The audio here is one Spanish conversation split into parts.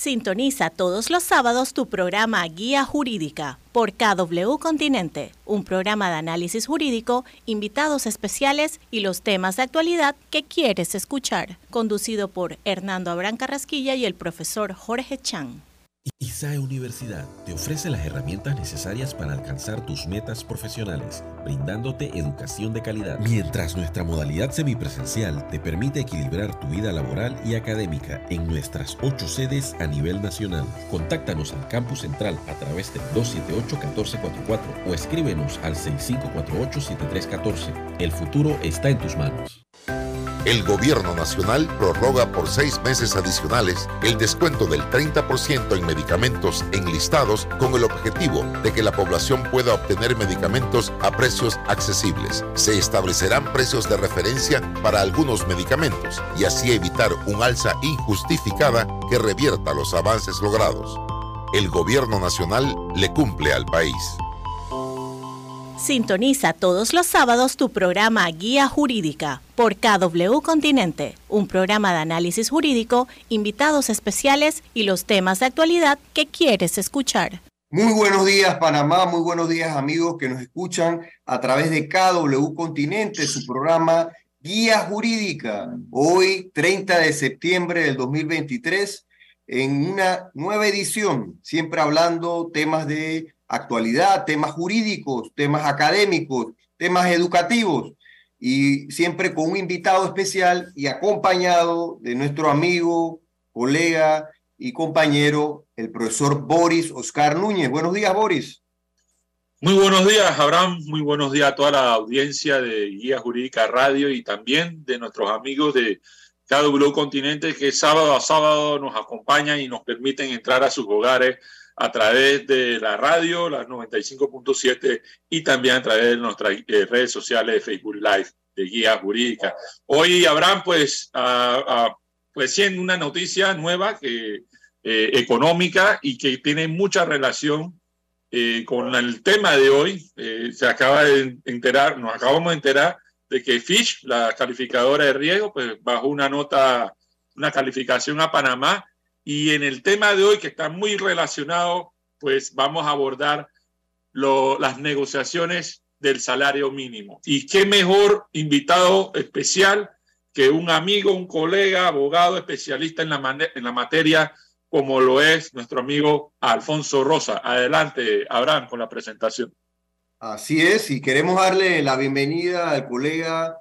Sintoniza todos los sábados tu programa Guía Jurídica por KW Continente, un programa de análisis jurídico, invitados especiales y los temas de actualidad que quieres escuchar, conducido por Hernando Abrán Carrasquilla y el profesor Jorge Chan. ISAE Universidad te ofrece las herramientas necesarias para alcanzar tus metas profesionales, brindándote educación de calidad, mientras nuestra modalidad semipresencial te permite equilibrar tu vida laboral y académica en nuestras ocho sedes a nivel nacional. Contáctanos al campus central a través del 278-1444 o escríbenos al 6548-7314. El futuro está en tus manos. El gobierno nacional prorroga por seis meses adicionales el descuento del 30% en medicamentos enlistados con el objetivo de que la población pueda obtener medicamentos a precios accesibles. Se establecerán precios de referencia para algunos medicamentos y así evitar un alza injustificada que revierta los avances logrados. El gobierno nacional le cumple al país. Sintoniza todos los sábados tu programa Guía Jurídica por KW Continente, un programa de análisis jurídico, invitados especiales y los temas de actualidad que quieres escuchar. Muy buenos días Panamá, muy buenos días amigos que nos escuchan a través de KW Continente, su programa Guía Jurídica, hoy 30 de septiembre del 2023, en una nueva edición, siempre hablando temas de actualidad, temas jurídicos, temas académicos, temas educativos y siempre con un invitado especial y acompañado de nuestro amigo, colega y compañero, el profesor Boris Oscar Núñez. Buenos días, Boris. Muy buenos días, Abraham. Muy buenos días a toda la audiencia de Guía Jurídica Radio y también de nuestros amigos de KW Continente que sábado a sábado nos acompañan y nos permiten entrar a sus hogares a través de la radio, las 95.7 y también a través de nuestras eh, redes sociales de Facebook Live de Guía Jurídica. Hoy, Abraham, pues, pues siendo una noticia nueva que, eh, económica y que tiene mucha relación eh, con el tema de hoy. se acaba de enterar, nos acabamos de enterar de que Fish, la calificadora de riesgo, pues bajó una nota, una calificación a Panamá y en el tema de hoy, que está muy relacionado, pues vamos a abordar las negociaciones del salario mínimo. Y qué mejor invitado especial que un amigo, un colega, abogado, especialista en la, en la materia, como lo es nuestro amigo Alfonso Rosa. Adelante, Abraham, con la presentación. Así es, y queremos darle la bienvenida al colega,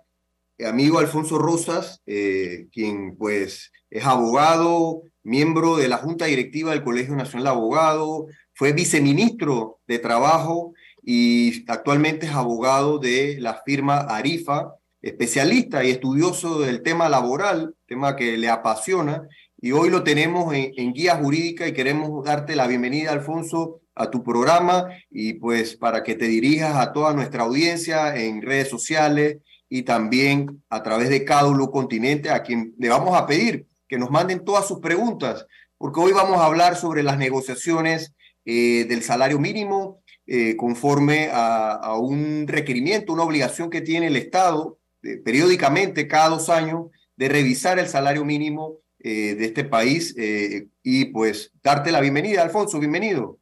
amigo Alfonso Rosas, eh, quien pues es abogado, miembro de la Junta Directiva del Colegio Nacional de Abogados, fue viceministro de Trabajo y actualmente es abogado de la firma Arifa, especialista y estudioso del tema laboral, tema que le apasiona, y hoy lo tenemos en, Guía Jurídica y queremos darte la bienvenida, Alfonso, a tu programa y pues para que te dirijas a toda nuestra audiencia en redes sociales y también a través de Cádulo Continente, a quien le vamos a pedir que nos manden todas sus preguntas, porque hoy vamos a hablar sobre las negociaciones eh, del salario mínimo eh, conforme a, un requerimiento, una obligación que tiene el Estado eh, periódicamente, cada dos años, de revisar el salario mínimo de este país. y pues darte la bienvenida, Alfonso, bienvenido.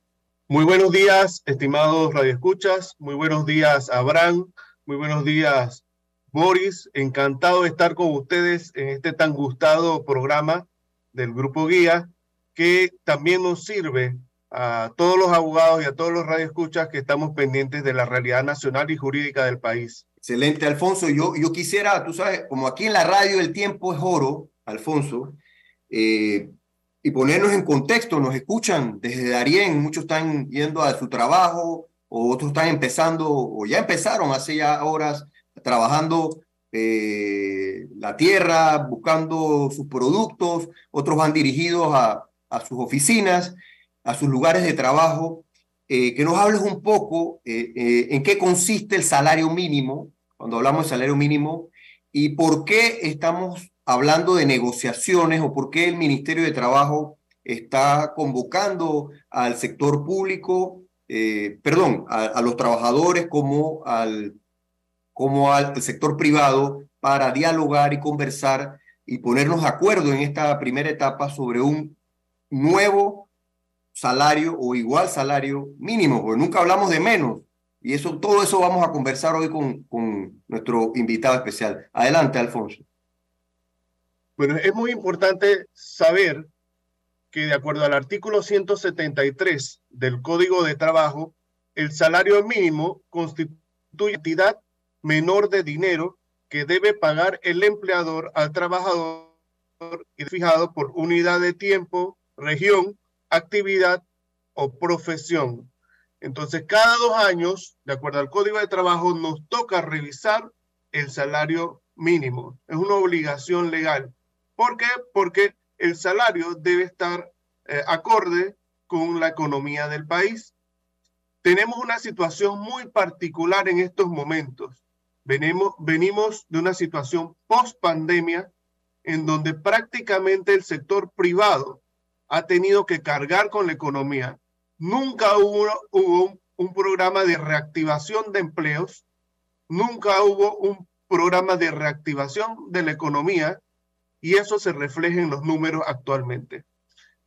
Muy buenos días, estimados radioescuchas. Muy buenos días, Abraham. Muy buenos días, Boris, encantado de estar con ustedes en este tan gustado programa del Grupo Guía, que también nos sirve a todos los abogados y a todos los radioescuchas que estamos pendientes de la realidad nacional y jurídica del país. Excelente, Alfonso. Yo, yo quisiera, tú sabes, como aquí en la radio el tiempo es oro, Alfonso, eh, y ponernos en contexto, nos escuchan desde Darien, muchos están yendo a su trabajo, o otros están empezando, o ya empezaron hace ya horas trabajando eh, la tierra, buscando sus productos, otros van dirigidos a, sus oficinas, a sus lugares de trabajo. Eh, que nos hables un poco eh, en qué consiste el salario mínimo, cuando hablamos de salario mínimo, y por qué estamos hablando de negociaciones o por qué el Ministerio de Trabajo está convocando al sector público, perdón, a los trabajadores como al como al sector privado para dialogar y conversar y ponernos de acuerdo en esta primera etapa sobre un nuevo salario o igual salario mínimo, porque nunca hablamos de menos. Y eso, todo eso vamos a conversar hoy con, con nuestro invitado especial. Adelante, Alfonso. Bueno, es muy importante saber que de acuerdo al artículo 173 del Código de Trabajo, el salario mínimo constituye entidad menor de dinero que debe pagar el empleador al trabajador fijado por unidad de tiempo, región, actividad o profesión. Entonces, cada dos años, de acuerdo al Código de Trabajo, nos toca revisar el salario mínimo. Es una obligación legal. ¿Por qué? Porque el salario debe estar eh, acorde con la economía del país. Tenemos una situación muy particular en estos momentos. Venimos, venimos de una situación post pandemia en donde prácticamente el sector privado ha tenido que cargar con la economía. Nunca hubo, hubo un programa de reactivación de empleos, nunca hubo un programa de reactivación de la economía y eso se refleja en los números actualmente.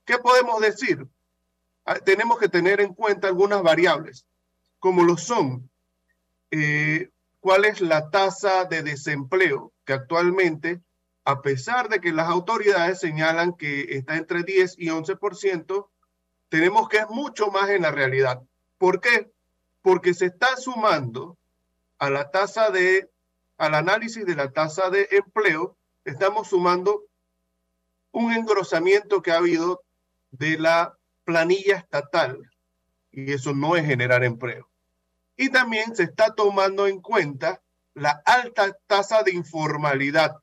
¿Qué podemos decir? Ah, tenemos que tener en cuenta algunas variables, como lo son eh, cuál es la tasa de desempleo que actualmente a pesar de que las autoridades señalan que está entre 10 y 11%, tenemos que es mucho más en la realidad. ¿Por qué? Porque se está sumando a la tasa de, al análisis de la tasa de empleo, estamos sumando un engrosamiento que ha habido de la planilla estatal y eso no es generar empleo. Y también se está tomando en cuenta la alta tasa de informalidad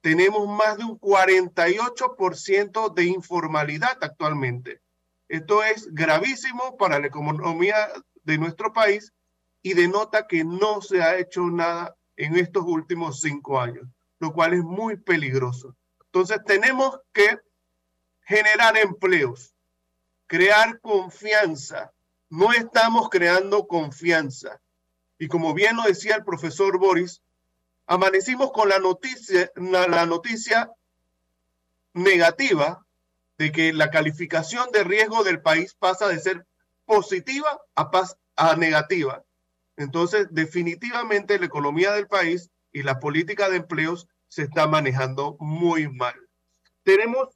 tenemos más de un 48% de informalidad actualmente. Esto es gravísimo para la economía de nuestro país y denota que no se ha hecho nada en estos últimos cinco años, lo cual es muy peligroso. Entonces tenemos que generar empleos, crear confianza. No estamos creando confianza. Y como bien lo decía el profesor Boris, amanecimos con la noticia, la, noticia negativa de que la calificación de riesgo del país pasa de ser positiva a, a negativa. Entonces, definitivamente la economía del país y la política de empleos se está manejando muy mal. Tenemos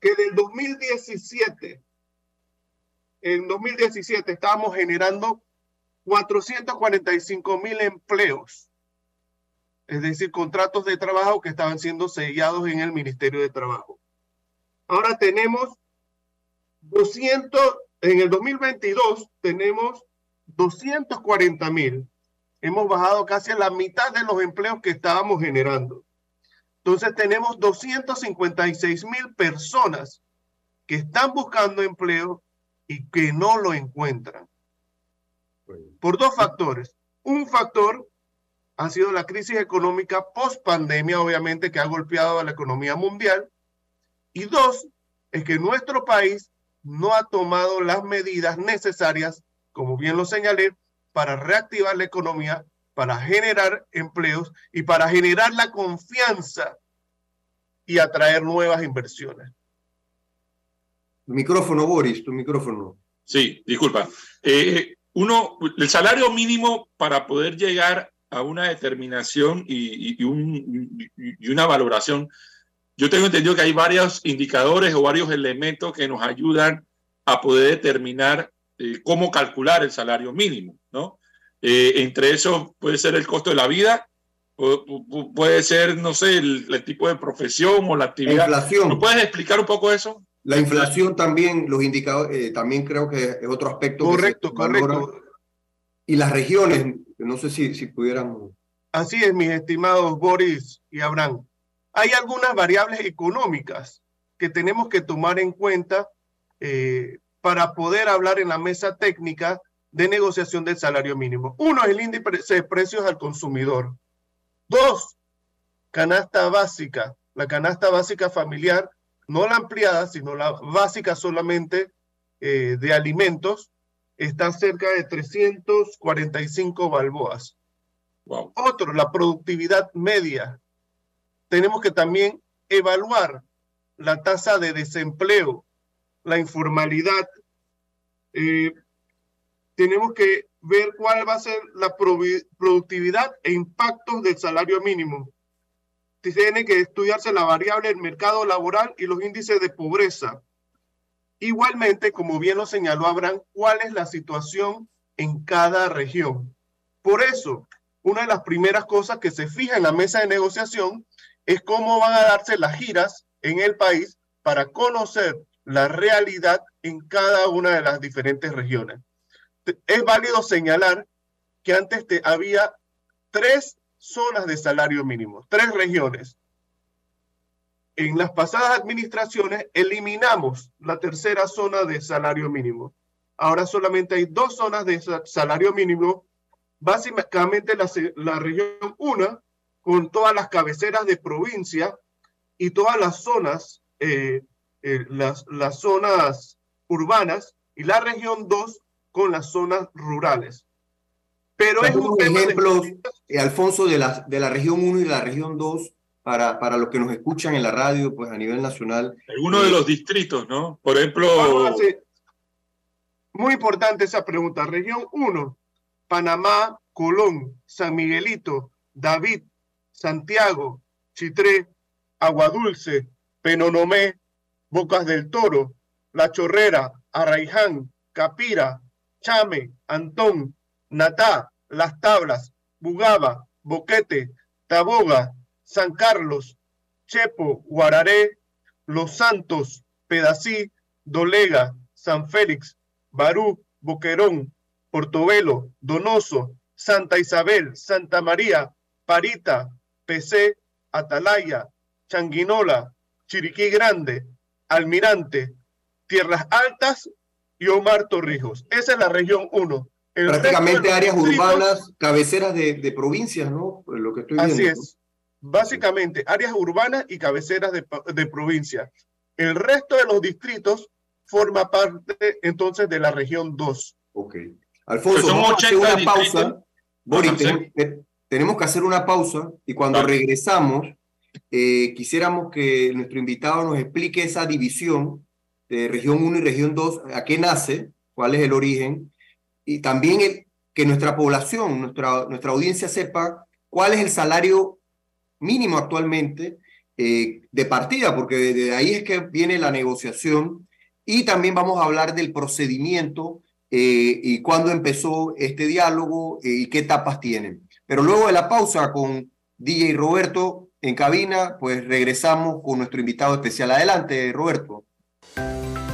que del 2017, en 2017 estábamos generando 445 mil empleos es decir, contratos de trabajo que estaban siendo sellados en el Ministerio de Trabajo. Ahora tenemos 200, en el 2022 tenemos 240 mil. Hemos bajado casi a la mitad de los empleos que estábamos generando. Entonces tenemos 256 mil personas que están buscando empleo y que no lo encuentran. Por dos factores. Un factor ha sido la crisis económica post pandemia, obviamente, que ha golpeado a la economía mundial. Y dos, es que nuestro país no ha tomado las medidas necesarias, como bien lo señalé, para reactivar la economía, para generar empleos y para generar la confianza y atraer nuevas inversiones. Micrófono, Boris, tu micrófono. Sí, disculpa. Eh, uno, el salario mínimo para poder llegar a una determinación y, una valoración. Yo tengo entendido que hay varios indicadores o varios elementos que nos ayudan a poder determinar eh, cómo calcular el salario mínimo, ¿no? Eh, entre esos puede ser el costo de la vida, puede ser, no sé, el, tipo de profesión o la actividad. La inflación. ¿No puedes explicar un poco eso? La inflación también, los indicadores, eh, también creo que es otro aspecto. Correcto, correcto. Y las regiones, no sé si, si pudieran... Así es, mis estimados Boris y Abraham. Hay algunas variables económicas que tenemos que tomar en cuenta eh, para poder hablar en la mesa técnica de negociación del salario mínimo. Uno es el índice de precios al consumidor. Dos, canasta básica. La canasta básica familiar, no la ampliada, sino la básica solamente eh, de alimentos, está cerca de 345 balboas. Otro, la productividad media. Tenemos que también evaluar la tasa de desempleo la informalidad, eh, tenemos que ver cuál va a ser la productividad e impactos del salario mínimo. Tiene que estudiarse la variable del mercado laboral y los índices de pobreza. Igualmente, como bien lo señaló Abraham, cuál es la situación en cada región. Por eso, una de las primeras cosas que se fija en la mesa de negociación es cómo van a darse las giras en el país para conocer la realidad en cada una de las diferentes regiones es válido señalar que antes había tres zonas de salario mínimo, tres regiones. En las pasadas administraciones eliminamos la tercera zona de salario mínimo. Ahora solamente hay dos zonas de salario mínimo, básicamente la, región 1, con todas las cabeceras de provincia y todas las zonas, eh, eh, las, las zonas urbanas, y la región 2 con las zonas rurales. Pero es un ejemplo, eh, Alfonso, de la, de la región 1 y la región 2, para, para los que nos escuchan en la radio, pues a nivel nacional. Algunos de eh, los distritos, ¿no? Por ejemplo... Muy importante esa pregunta. Región 1, Panamá, Colón, San Miguelito, David, Santiago, Chitré, Aguadulce, Penonomé, Bocas del Toro, La Chorrera, Arraiján, Capira, Chame, Antón, Natá, Las Tablas, Bugaba, Boquete, Taboga, San Carlos, Chepo, Guararé, Los Santos, Pedací, Dolega, San Félix, Barú, Boquerón, Portobelo, Donoso, Santa Isabel, Santa María, Parita, PC, Atalaya, Changuinola, Chiriquí Grande, Almirante, Tierras Altas y Omar Torrijos. Esa es la región 1. Prácticamente áreas urbanas, cabeceras de, provincias, ¿no? Lo que estoy Así es. Básicamente, áreas urbanas y cabeceras de, de provincia. El resto de los distritos forma parte entonces de la región 2. Ok. Alfonso, vamos a hacer una pausa. Boris, tenemos, que hacer una pausa y cuando regresamos, eh, quisiéramos que nuestro invitado nos explique esa división de región 1 y región 2, a qué nace, cuál es el origen, y también el, que nuestra población, nuestra, nuestra audiencia sepa cuál es el salario mínimo actualmente eh, de partida, porque de, ahí es que viene la negociación, y también vamos a hablar del procedimiento eh, y cuándo empezó este diálogo eh, y qué etapas tienen. Pero luego de la pausa con DJ Roberto en cabina, pues regresamos con nuestro invitado especial. Adelante, Roberto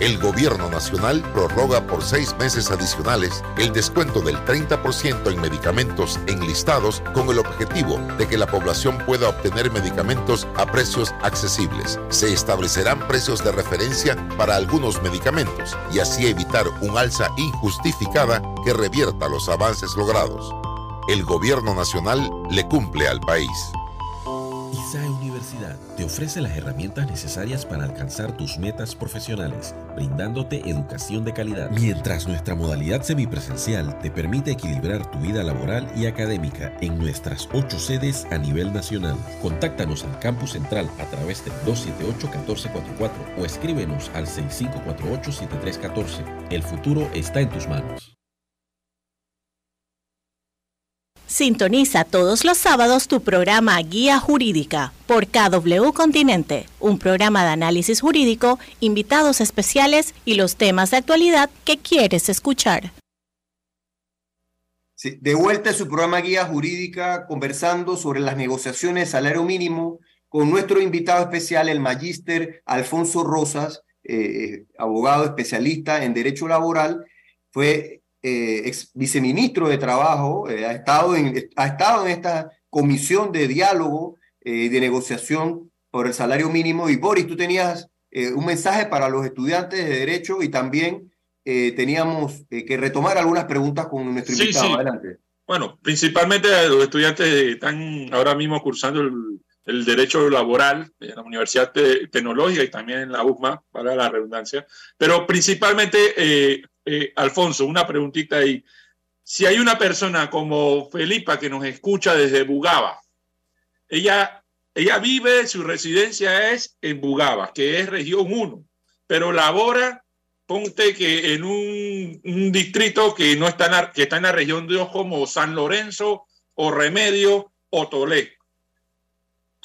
el Gobierno Nacional prorroga por seis meses adicionales el descuento del 30% en medicamentos enlistados con el objetivo de que la población pueda obtener medicamentos a precios accesibles. Se establecerán precios de referencia para algunos medicamentos y así evitar un alza injustificada que revierta los avances logrados. El Gobierno Nacional le cumple al país. Universidad te ofrece las herramientas necesarias para alcanzar tus metas profesionales, brindándote educación de calidad. Mientras nuestra modalidad semipresencial te permite equilibrar tu vida laboral y académica en nuestras ocho sedes a nivel nacional. Contáctanos al campus central a través del 278-1444 o escríbenos al 6548-7314. El futuro está en tus manos. Sintoniza todos los sábados tu programa Guía Jurídica por KW Continente, un programa de análisis jurídico, invitados especiales y los temas de actualidad que quieres escuchar. de vuelta a su programa Guía Jurídica, conversando sobre las negociaciones de salario mínimo con nuestro invitado especial, el magíster Alfonso Rosas, eh, abogado especialista en Derecho Laboral. Fue eh, ex viceministro de Trabajo, eh, ha, estado en, ha estado en esta comisión de diálogo y eh, de negociación por el salario mínimo. Y Boris, tú tenías un mensaje para los estudiantes de Derecho y también teníamos que retomar algunas preguntas con nuestro invitado. Adelante. Bueno, principalmente los estudiantes están ahora mismo cursando el, el derecho laboral en la Universidad Tecnológica y también en la USMA, para la redundancia, pero principalmente eh, eh, Alfonso, una preguntita ahí. Si hay una persona como Felipa que nos escucha desde Bugaba, ella, ella vive, su residencia es en Bugaba, que es región 1, pero labora ponte que en un, distrito que no está en la, que está en la región de como San Lorenzo o Remedio o Toledo.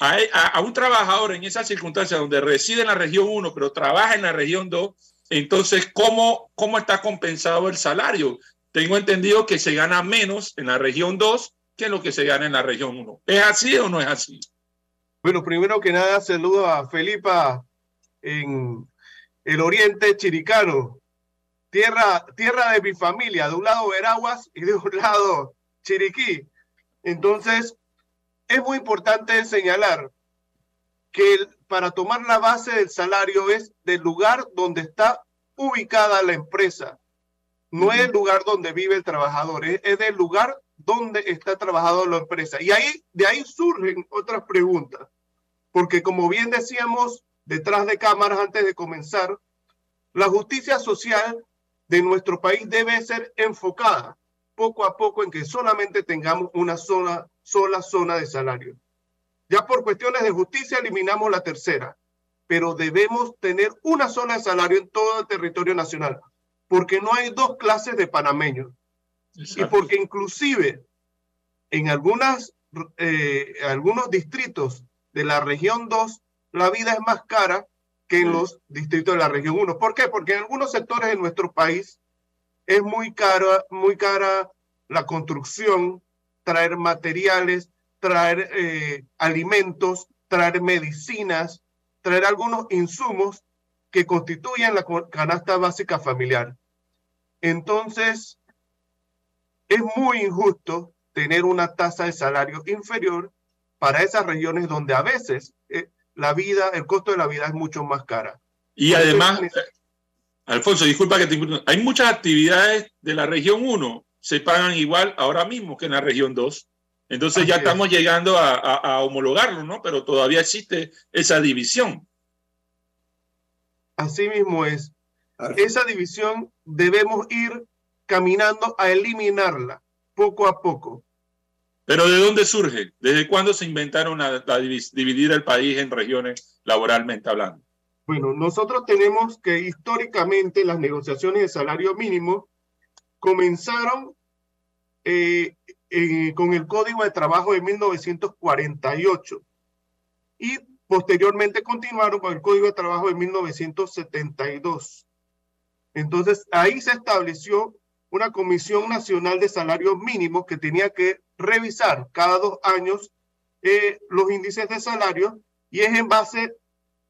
A, un trabajador en esa circunstancia donde reside en la región 1, pero trabaja en la región 2, entonces, ¿cómo, ¿cómo está compensado el salario? Tengo entendido que se gana menos en la región 2 que lo que se gana en la región 1. ¿Es así o no es así? Bueno, primero que nada, saludo a Felipa en el oriente chiricano, tierra, tierra de mi familia, de un lado Veraguas y de un lado Chiriquí. Entonces, es muy importante señalar que para tomar la base del salario es del lugar donde está ubicada la empresa. No es el lugar donde vive el trabajador, es, es del lugar donde está trabajando la empresa. Y ahí, de ahí surgen otras preguntas. Porque como bien decíamos, detrás de cámaras antes de comenzar, la justicia social de nuestro país debe ser enfocada poco a poco en que solamente tengamos una sola, sola zona de salario. Ya por cuestiones de justicia eliminamos la tercera, pero debemos tener una zona de salario en todo el territorio nacional, porque no hay dos clases de panameños. Y porque inclusive en algunas, eh, algunos distritos de la región 2, la vida es más cara que en los distritos de la región 1. ¿Por qué? Porque en algunos sectores de nuestro país es muy cara, muy cara la construcción, traer materiales, traer eh, alimentos, traer medicinas, traer algunos insumos que constituyen la canasta básica familiar. Entonces, es muy injusto tener una tasa de salario inferior para esas regiones donde a veces eh, la vida, el costo de la vida es mucho más cara. Y además, Alfonso, disculpa que te hay muchas actividades de la región 1 se pagan igual ahora mismo que en la región 2. Entonces ya estamos llegando a, homologarlo, ¿no? Pero todavía existe esa división. Así mismo es. Esa división debemos ir caminando a eliminarla poco a poco. Pero ¿de dónde surge? ¿Desde cuándo se inventaron a, dividir el país en regiones laboralmente hablando? Bueno, nosotros tenemos que históricamente las negociaciones de salario mínimo comenzaron eh, con el Código de Trabajo de 1948 y posteriormente continuaron con el Código de Trabajo de 1972. Entonces, ahí se estableció una Comisión Nacional de Salarios Mínimos que tenía que revisar cada dos años eh, los índices de salario y es en base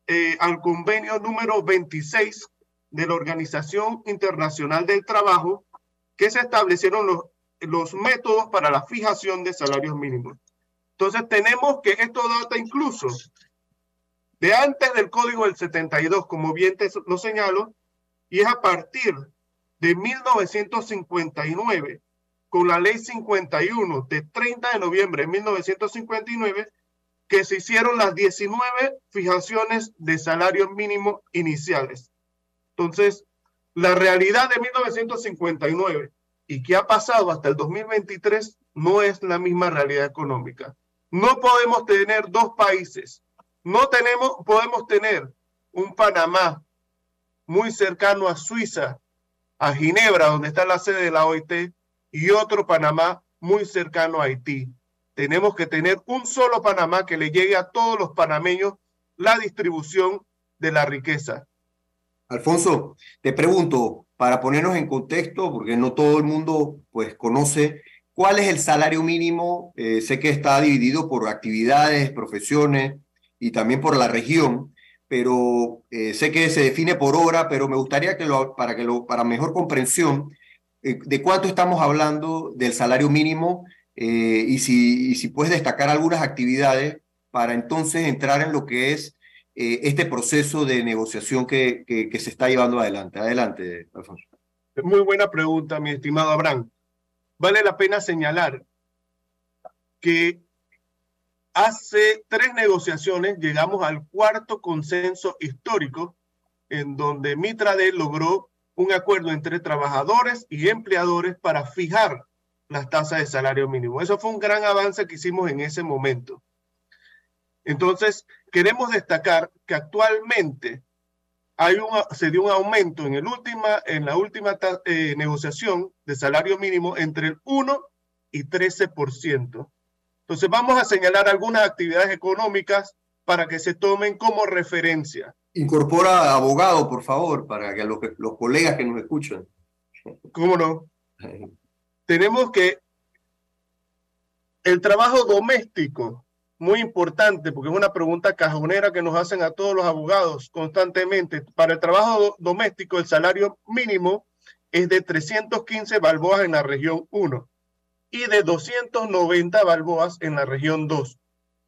eh, al convenio número 26 de la Organización Internacional del Trabajo que se establecieron los, los métodos para la fijación de salarios mínimos. Entonces tenemos que esto data incluso de antes del Código del 72, como bien te lo señalo, y es a partir de 1959 con la ley 51 de 30 de noviembre de 1959 que se hicieron las 19 fijaciones de salario mínimo iniciales. Entonces, la realidad de 1959 y que ha pasado hasta el 2023 no es la misma realidad económica. No podemos tener dos países. No tenemos, podemos tener un Panamá muy cercano a Suiza, a Ginebra, donde está la sede de la OIT, y otro Panamá muy cercano a Haití. Tenemos que tener un solo Panamá que le llegue a todos los panameños la distribución de la riqueza. Alfonso, te pregunto, para ponernos en contexto, porque no todo el mundo pues conoce cuál es el salario mínimo. Eh, sé que está dividido por actividades, profesiones y también por la región, pero eh, sé que se define por hora, pero me gustaría que lo, para que lo, para mejor comprensión, eh, de cuánto estamos hablando del salario mínimo y, si, si puedes destacar algunas actividades para entonces entrar en lo que es eh, este proceso de negociación que, se está llevando adelante. Adelante, Alfonso. Muy buena pregunta, mi estimado Abraham. Vale la pena señalar que hace tres negociaciones llegamos al cuarto consenso histórico en donde Mitrade logró un acuerdo entre trabajadores y empleadores para fijar las tasas de salario mínimo. Eso fue un gran avance que hicimos en ese momento. Entonces, queremos destacar que actualmente hay un, se dio un aumento en, el última, en la última eh, negociación de salario mínimo entre el 1 y 13%. Entonces vamos a señalar algunas actividades económicas para que se tomen como referencia. Incorpora abogado, por favor, para que los, los colegas que nos escuchan. ¿Cómo no? Tenemos que el trabajo doméstico muy importante porque es una pregunta cajonera que nos hacen a todos los abogados constantemente. Para el trabajo doméstico, el salario mínimo es de 315 balboas en la región 1 y de 290 balboas en la región 2.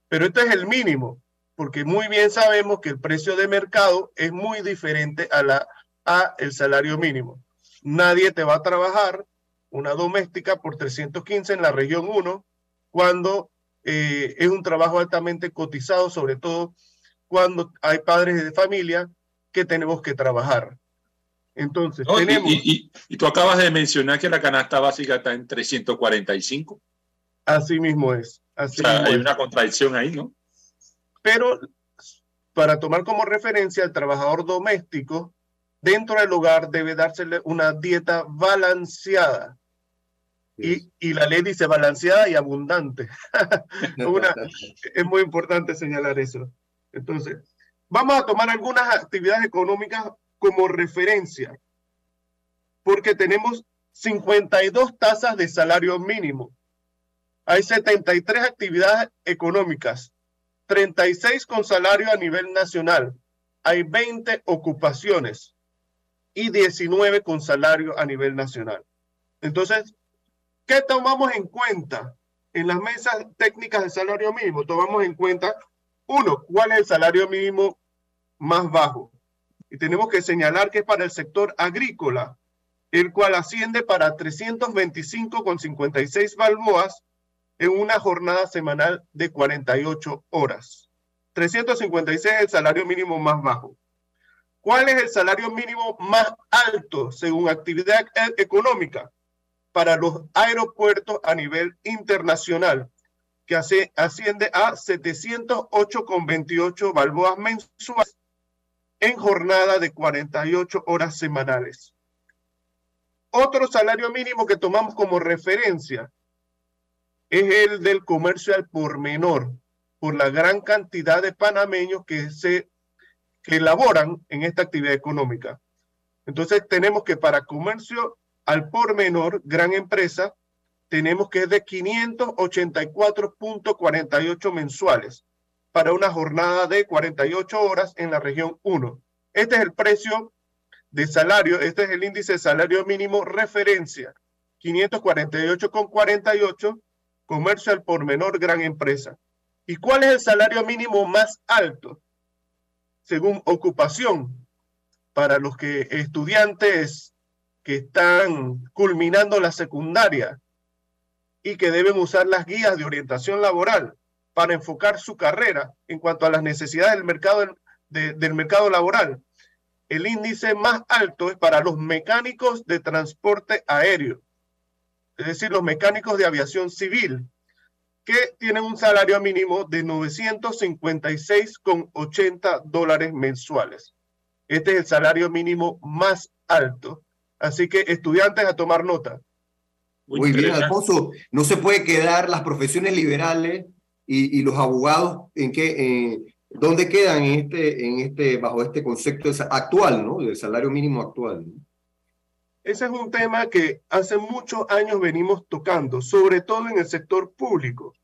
Pero este es el mínimo, porque muy bien sabemos que el precio de mercado es muy diferente a, la, a el salario mínimo. Nadie te va a trabajar una doméstica por 315 en la región 1 cuando eh, es un trabajo altamente cotizado, sobre todo cuando hay padres de familia que tenemos que trabajar. Entonces, tenemos... Y, tú acabas de mencionar que la canasta básica está en 345. Así mismo es. Así hay una contradicción ahí, ¿no? Pero para tomar como referencia al trabajador doméstico, dentro del hogar debe dársele una dieta balanceada y, la ley dice balanceada y abundante. es muy importante señalar eso. Entonces, vamos a tomar algunas actividades económicas como referencia, porque tenemos 52 tasas de salario mínimo. Hay 73 actividades económicas, 36 con salario a nivel nacional. Hay 20 ocupaciones y 19 con salario a nivel nacional. Entonces, ¿Qué tomamos en cuenta en las mesas técnicas de salario mínimo? Tomamos en cuenta, uno, cuál es el salario mínimo más bajo. Y tenemos que señalar que es para el sector agrícola, el cual asciende para 325,56 balboas en una jornada semanal de 48 horas. 356 es el salario mínimo más bajo. ¿Cuál es el salario mínimo más alto según actividad económica? Para los aeropuertos a nivel internacional, que hace, asciende a 708,28 balboas mensuales en jornada de 48 horas semanales. Otro salario mínimo que tomamos como referencia es el del comercio al por menor, por la gran cantidad de panameños que se que laboran en esta actividad económica. Entonces tenemos que para comercio al por menor, gran empresa, tenemos que es de 584.48 mensuales para una jornada de 48 horas en la región 1. Este es el precio de salario, este es el índice de salario mínimo referencia, 548,48, comercio al por menor, gran empresa. ¿Y cuál es el salario mínimo más alto? Según ocupación, para los que estudiantes que están culminando la secundaria y que deben usar las guías de orientación laboral para enfocar su carrera en cuanto a las necesidades del mercado, del mercado laboral. El índice más alto es para los mecánicos de transporte aéreo, es decir, los mecánicos de aviación civil, que tienen un salario mínimo de 956,80 dólares mensuales. Este es el salario mínimo más alto Así que estudiantes a tomar nota. Muy, bien, Alfonso. No se puede quedar las profesiones liberales y, los abogados en qué, dónde quedan en este, en este, bajo este concepto actual, ¿no? Del salario mínimo actual. Ese es un tema que hace muchos años venimos tocando, sobre todo en el sector público,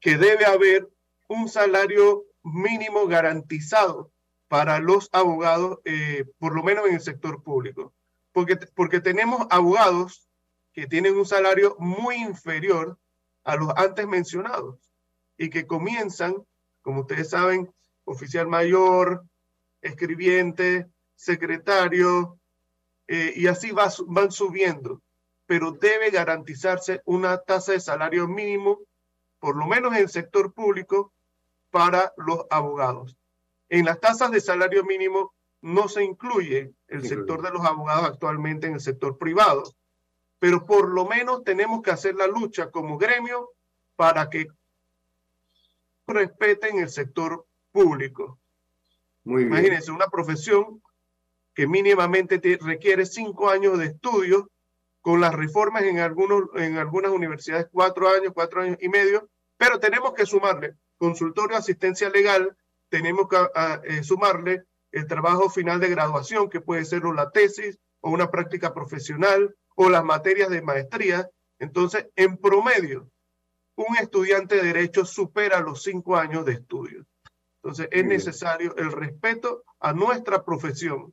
que debe haber un salario mínimo garantizado para los abogados, eh, por lo menos en el sector público porque, tenemos abogados que tienen un salario muy inferior a los antes mencionados y que comienzan, como ustedes saben, oficial mayor, escribiente, secretario, eh, y así van subiendo. Pero debe garantizarse una tasa de salario mínimo, por lo menos en el sector público, para los abogados. En las tasas de salario mínimo no se incluye el sector de los abogados actualmente en el sector privado, pero por lo menos tenemos que hacer la lucha como gremio para que respeten el sector público. Muy Imagínense, una profesión que mínimamente requiere cinco años de estudio, con las reformas en, algunos, en algunas universidades cuatro años, cuatro años y medio, pero tenemos que sumarle consultorio, asistencia legal, tenemos que eh, sumarle el trabajo final de graduación, que puede ser la tesis o una práctica profesional o las materias de maestría. Entonces, en promedio, un estudiante de derecho supera los cinco años de estudio. Entonces, es necesario el respeto a nuestra profesión.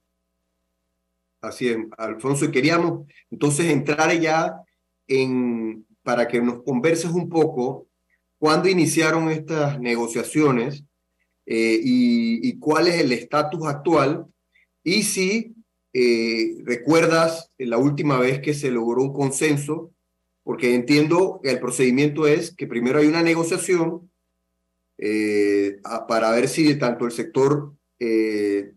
Así es, Alfonso, y queríamos entonces entrar ya en, para que nos converses un poco, cuándo iniciaron estas negociaciones eh, y, cuál es el estatus actual. Y si eh, recuerdas la última vez que se logró un consenso, porque entiendo que el procedimiento es que primero hay una negociación eh, para ver si tanto el sector del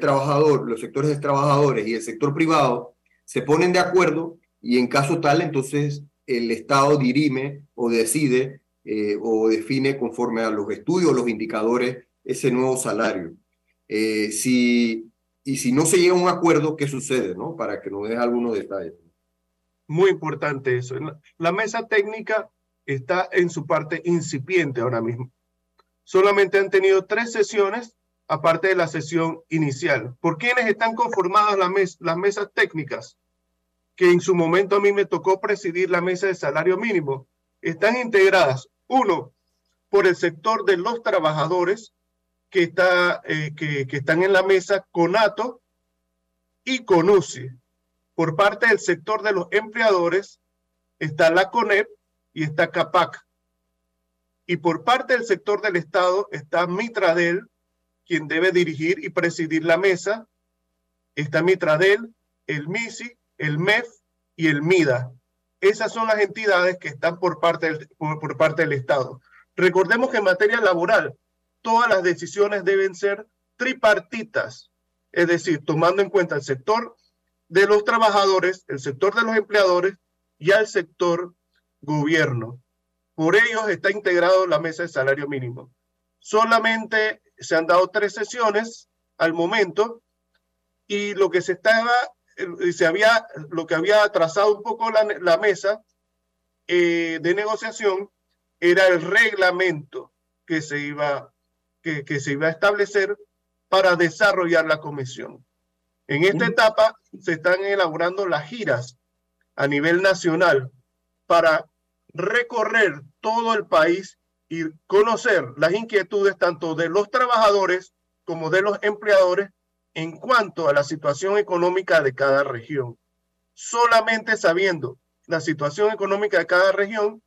trabajador, los sectores de trabajadores y el sector privado se ponen de acuerdo y en caso tal, entonces el Estado dirime o decide eh, o define conforme a los estudios, los indicadores, ese nuevo salario. Eh, si, y si no se llega a un acuerdo, ¿qué sucede? ¿no? Para que nos des algunos detalles. Muy importante eso. La mesa técnica está en su parte incipiente ahora mismo. Solamente han tenido tres sesiones, aparte de la sesión inicial. ¿Por quiénes están conformadas las mesas técnicas? Que en su momento a mí me tocó presidir la mesa de salario mínimo están integradas, uno, por el sector de los trabajadores que, está, eh, que, están en la mesa con ATO y con UCI. Por parte del sector de los empleadores está la CONEP y está CAPAC. Y por parte del sector del Estado está Mitradel, quien debe dirigir y presidir la mesa. Está Mitradel, el MISI, el MEF y el MIDA. Esas son las entidades que están por parte del, por, parte del Estado. Recordemos que en materia laboral, todas las decisiones deben ser tripartitas, es decir, tomando en cuenta el sector de los trabajadores, el sector de los empleadores y al sector gobierno. Por ellos está integrado la mesa de salario mínimo. Solamente se han dado tres sesiones al momento y lo que se estaba se había, lo que había trazado un poco la, mesa eh, de negociación era el reglamento que se iba, que, que se iba a establecer para desarrollar la comisión. En esta etapa se están elaborando las giras a nivel nacional para recorrer todo el país y conocer las inquietudes tanto de los trabajadores como de los empleadores en cuanto a la situación económica de cada región. Solamente sabiendo la situación económica de cada región,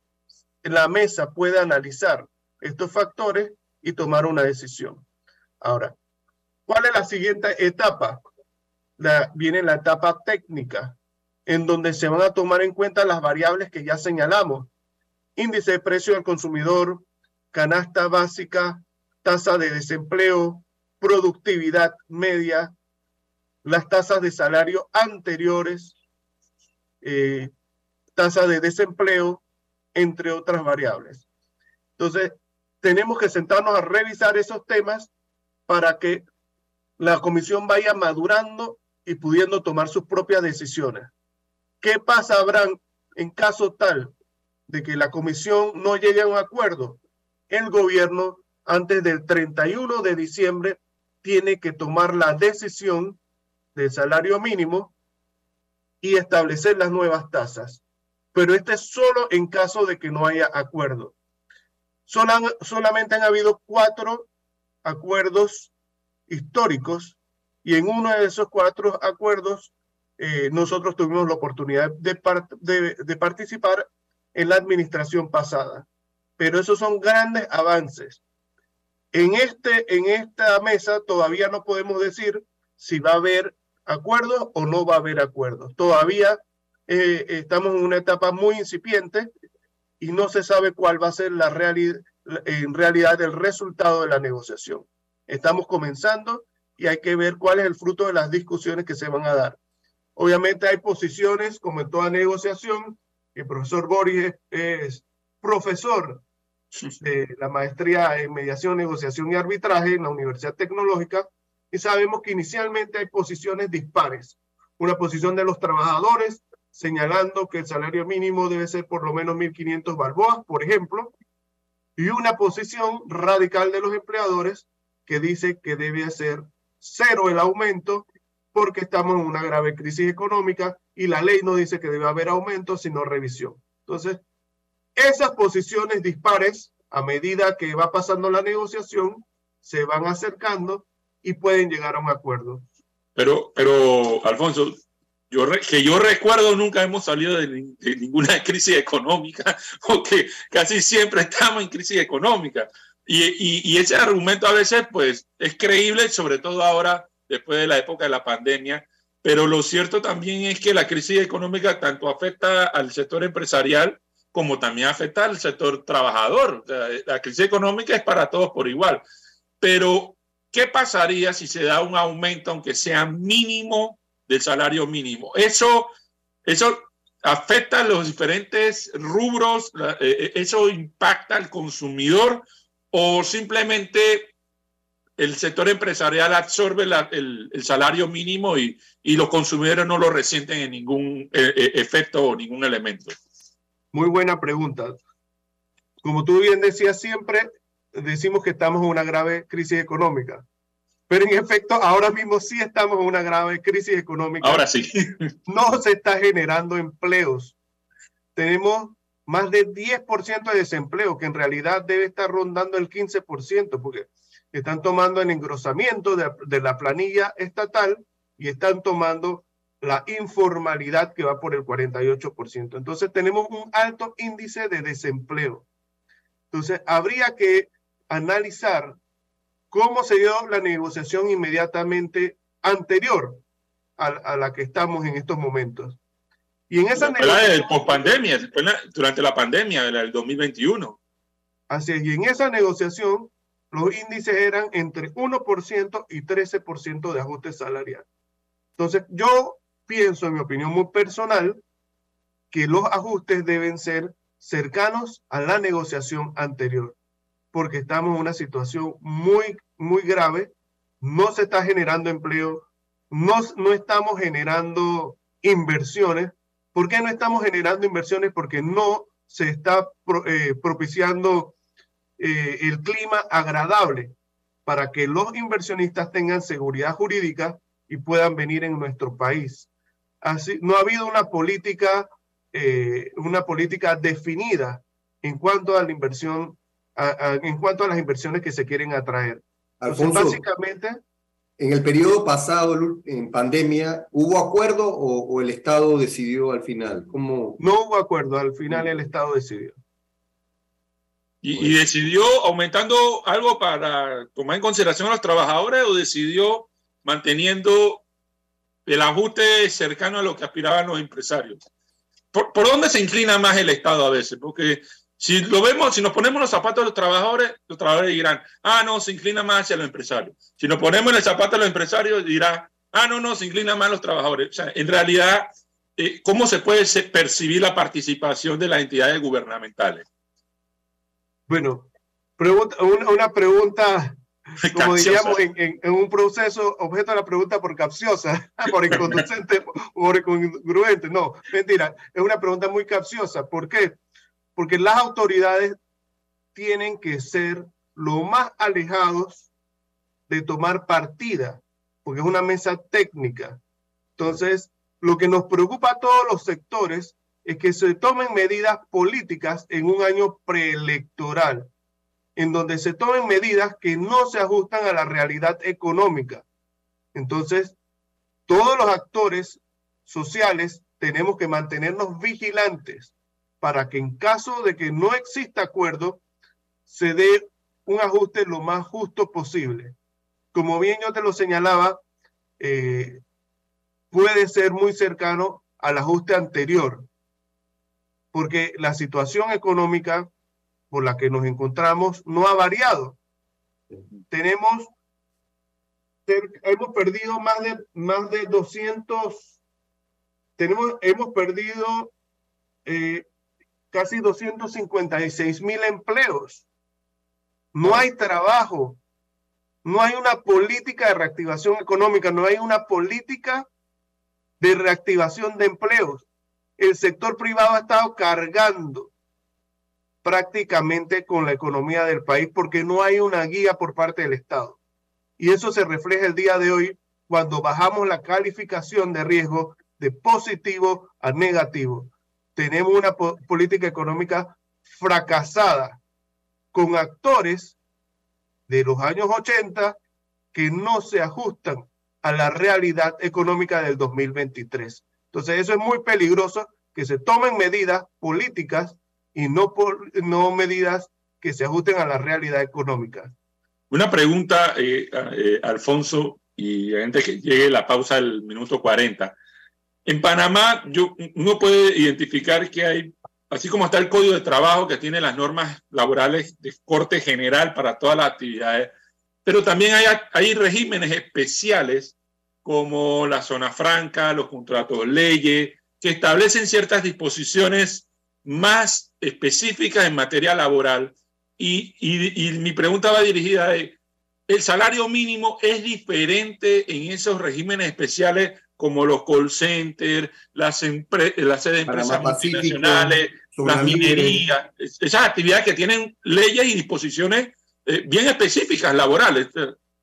la mesa puede analizar estos factores y tomar una decisión. Ahora, ¿cuál es la siguiente etapa? Viene la etapa técnica, en donde se van a tomar en cuenta las variables que ya señalamos. Índice de precio del consumidor, canasta básica, tasa de desempleo, productividad media, las tasas de salario anteriores, eh, tasa de desempleo, entre otras variables. Entonces, tenemos que sentarnos a revisar esos temas para que la comisión vaya madurando y pudiendo tomar sus propias decisiones. ¿Qué pasa, Abraham, en caso tal de que la comisión no llegue a un acuerdo? El gobierno, antes del 31 de diciembre, tiene que tomar la decisión del salario mínimo y establecer las nuevas tasas. Pero este es solo en caso de que no haya acuerdo. solamente han habido cuatro acuerdos históricos y en uno de esos cuatro acuerdos eh, nosotros tuvimos la oportunidad de, de participar en la administración pasada. Pero esos son grandes avances en, este, en esta mesa todavía no podemos decir si va a haber acuerdos o no va a haber acuerdos. Todavía eh, estamos en una etapa muy incipiente y no se sabe cuál va a ser la realidad, en realidad el resultado de la negociación. Estamos comenzando y hay que ver cuál es el fruto de las discusiones que se van a dar. Obviamente hay posiciones, como en toda negociación, el profesor Boris es profesor de la maestría en mediación, negociación y arbitraje en la Universidad Tecnológica. y sabemos que inicialmente hay posiciones dispares. Una posición de los trabajadores señalando que el salario mínimo debe ser por lo menos 1.500 balboas, por ejemplo, y una posición radical de los empleadores que dice que debe ser cero el aumento porque estamos en una grave crisis económica y la ley no dice que debe haber aumento, sino revisión. Entonces, esas posiciones dispares, a medida que va pasando la negociación, se van acercando y pueden llegar a un acuerdo. Pero, pero Alfonso, yo, que yo recuerdo nunca hemos salido de, ninguna crisis económica, porque casi siempre estamos en crisis económica. Y, y, ese argumento a veces pues es creíble, sobre todo ahora, después de la época de la pandemia, pero lo cierto también es que la crisis económica tanto afecta al sector empresarial como también afecta al sector trabajador. la crisis económica es para todos por igual. Pero, ¿qué pasaría si se da un aumento, aunque sea mínimo, del salario mínimo? Eso, eso afecta a los diferentes rubros, eh, eh, eso impacta al consumidor o simplemente el sector empresarial absorbe el, salario mínimo y, los consumidores no lo resienten en ningún eh, efecto o ningún elemento? Muy buena pregunta. Como tú bien decías siempre, decimos que estamos en una grave crisis económica. Pero en efecto, ahora mismo sí estamos en una grave crisis económica. Ahora sí. No se está generando empleos. Tenemos más de 10% de desempleo, que en realidad debe estar rondando el 15%, porque están tomando el engrosamiento de, de la planilla estatal y están tomando la informalidad que va por el 48%. Entonces tenemos un alto índice de desempleo. Entonces habría que analizar cómo se dio la negociación inmediatamente anterior a, la que estamos en estos momentos. Y en esa negociación... pandemia, durante la pandemia del 2021. Así es, y en esa negociación los índices eran entre 1% y 13% de ajuste salarial. Entonces, yo pienso, en mi opinión muy personal, que los ajustes deben ser cercanos a la negociación anterior, porque estamos en una situación muy, muy grave, no se está generando empleo, no, no estamos generando inversiones. ¿Por qué no estamos generando inversiones? Porque no se está eh, propiciando eh, el clima agradable para que los inversionistas tengan seguridad jurídica y puedan venir en nuestro país no ha habido una política, eh, una política definida en cuanto a la inversión, en cuanto a las inversiones que se quieren atraer. Alfonso, básicamente. En el periodo pasado, en pandemia, ¿hubo acuerdo o, el Estado decidió al final? ¿Cómo? No hubo acuerdo, al final el Estado decidió. ¿Y, ¿Y, decidió aumentando algo para tomar en consideración a los trabajadores o decidió manteniendo el ajuste cercano a lo que aspiraban los empresarios. ¿Por, dónde se inclina más el Estado a veces? Porque si lo vemos, si nos ponemos los zapatos de los trabajadores, los trabajadores dirán, ah, no, se inclina más hacia los empresarios. Si nos ponemos en el zapato de los empresarios, dirán, ah, no, no, se inclina más los trabajadores. O sea, en realidad, eh, ¿cómo se puede percibir la participación de las entidades gubernamentales? Bueno, pregunta, una pregunta como diríamos en, un proceso objeto de la pregunta por capciosa, por inconducente, por incongruente. No, mentira, es una pregunta muy capciosa. ¿Por qué? Porque las autoridades tienen que ser lo más alejados de tomar partida, porque es una mesa técnica. Entonces, lo que nos preocupa a todos los sectores es que se tomen medidas políticas en un año preelectoral en donde se tomen medidas que no se ajustan a la realidad económica. Entonces, todos los actores sociales tenemos que mantenernos vigilantes para que en caso de que no exista acuerdo, se dé un ajuste lo más justo posible. Como bien yo te lo señalaba, eh, puede ser muy cercano al ajuste anterior, porque la situación económica por la que nos encontramos no ha variado. Tenemos, hemos perdido más de, más de 200, tenemos, hemos perdido eh, casi 256 mil empleos. No hay trabajo. no hay una política de reactivación económica, no hay una política de reactivación de empleos. El sector privado ha estado cargando prácticamente con la economía del país porque no hay una guía por parte del Estado. Y eso se refleja el día de hoy cuando bajamos la calificación de riesgo de positivo a negativo. Tenemos una política económica fracasada con actores de los años 80 que no se ajustan a la realidad económica del 2023. Entonces eso es muy peligroso que se tomen medidas políticas y no, por, no medidas que se ajusten a la realidad económica. Una pregunta, eh, eh, Alfonso, y antes que llegue la pausa del minuto 40. En Panamá, yo, uno puede identificar que hay, así como está el Código de Trabajo que tiene las normas laborales de corte general para todas las actividades, pero también hay, hay regímenes especiales como la zona franca, los contratos leyes, que establecen ciertas disposiciones más específicas en materia laboral. Y, y, mi pregunta va dirigida a, ¿el salario mínimo es diferente en esos regímenes especiales como los call centers, las, las sedes de empresas multinacionales, las minerías, esas actividades que tienen leyes y disposiciones eh, bien específicas laborales?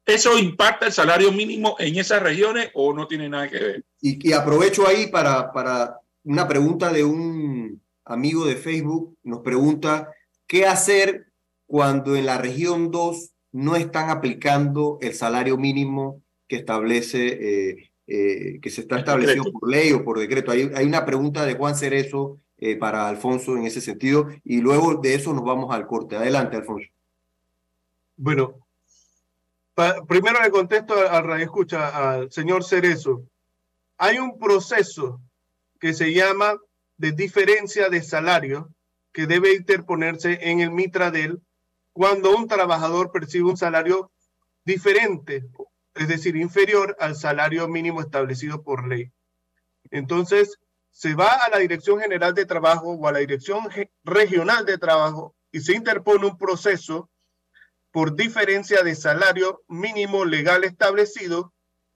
¿Eso impacta el salario mínimo en esas regiones o no tiene nada que ver? Y, y aprovecho ahí para, para una pregunta de un amigo de Facebook nos pregunta, ¿qué hacer cuando en la región 2 no están aplicando el salario mínimo que establece, eh, eh, que se está establecido por ley o por decreto? Hay, hay una pregunta de Juan Cerezo eh, para Alfonso en ese sentido y luego de eso nos vamos al corte. Adelante, Alfonso. Bueno, primero le contesto al radio escucha al señor Cerezo. Hay un proceso que se llama de diferencia de salario que debe interponerse en el Mitradel cuando un trabajador percibe un salario diferente, es decir, inferior al salario mínimo establecido por ley. Entonces, se va a la Dirección General de Trabajo o a la Dirección Regional de Trabajo y se interpone un proceso por diferencia de salario mínimo legal establecido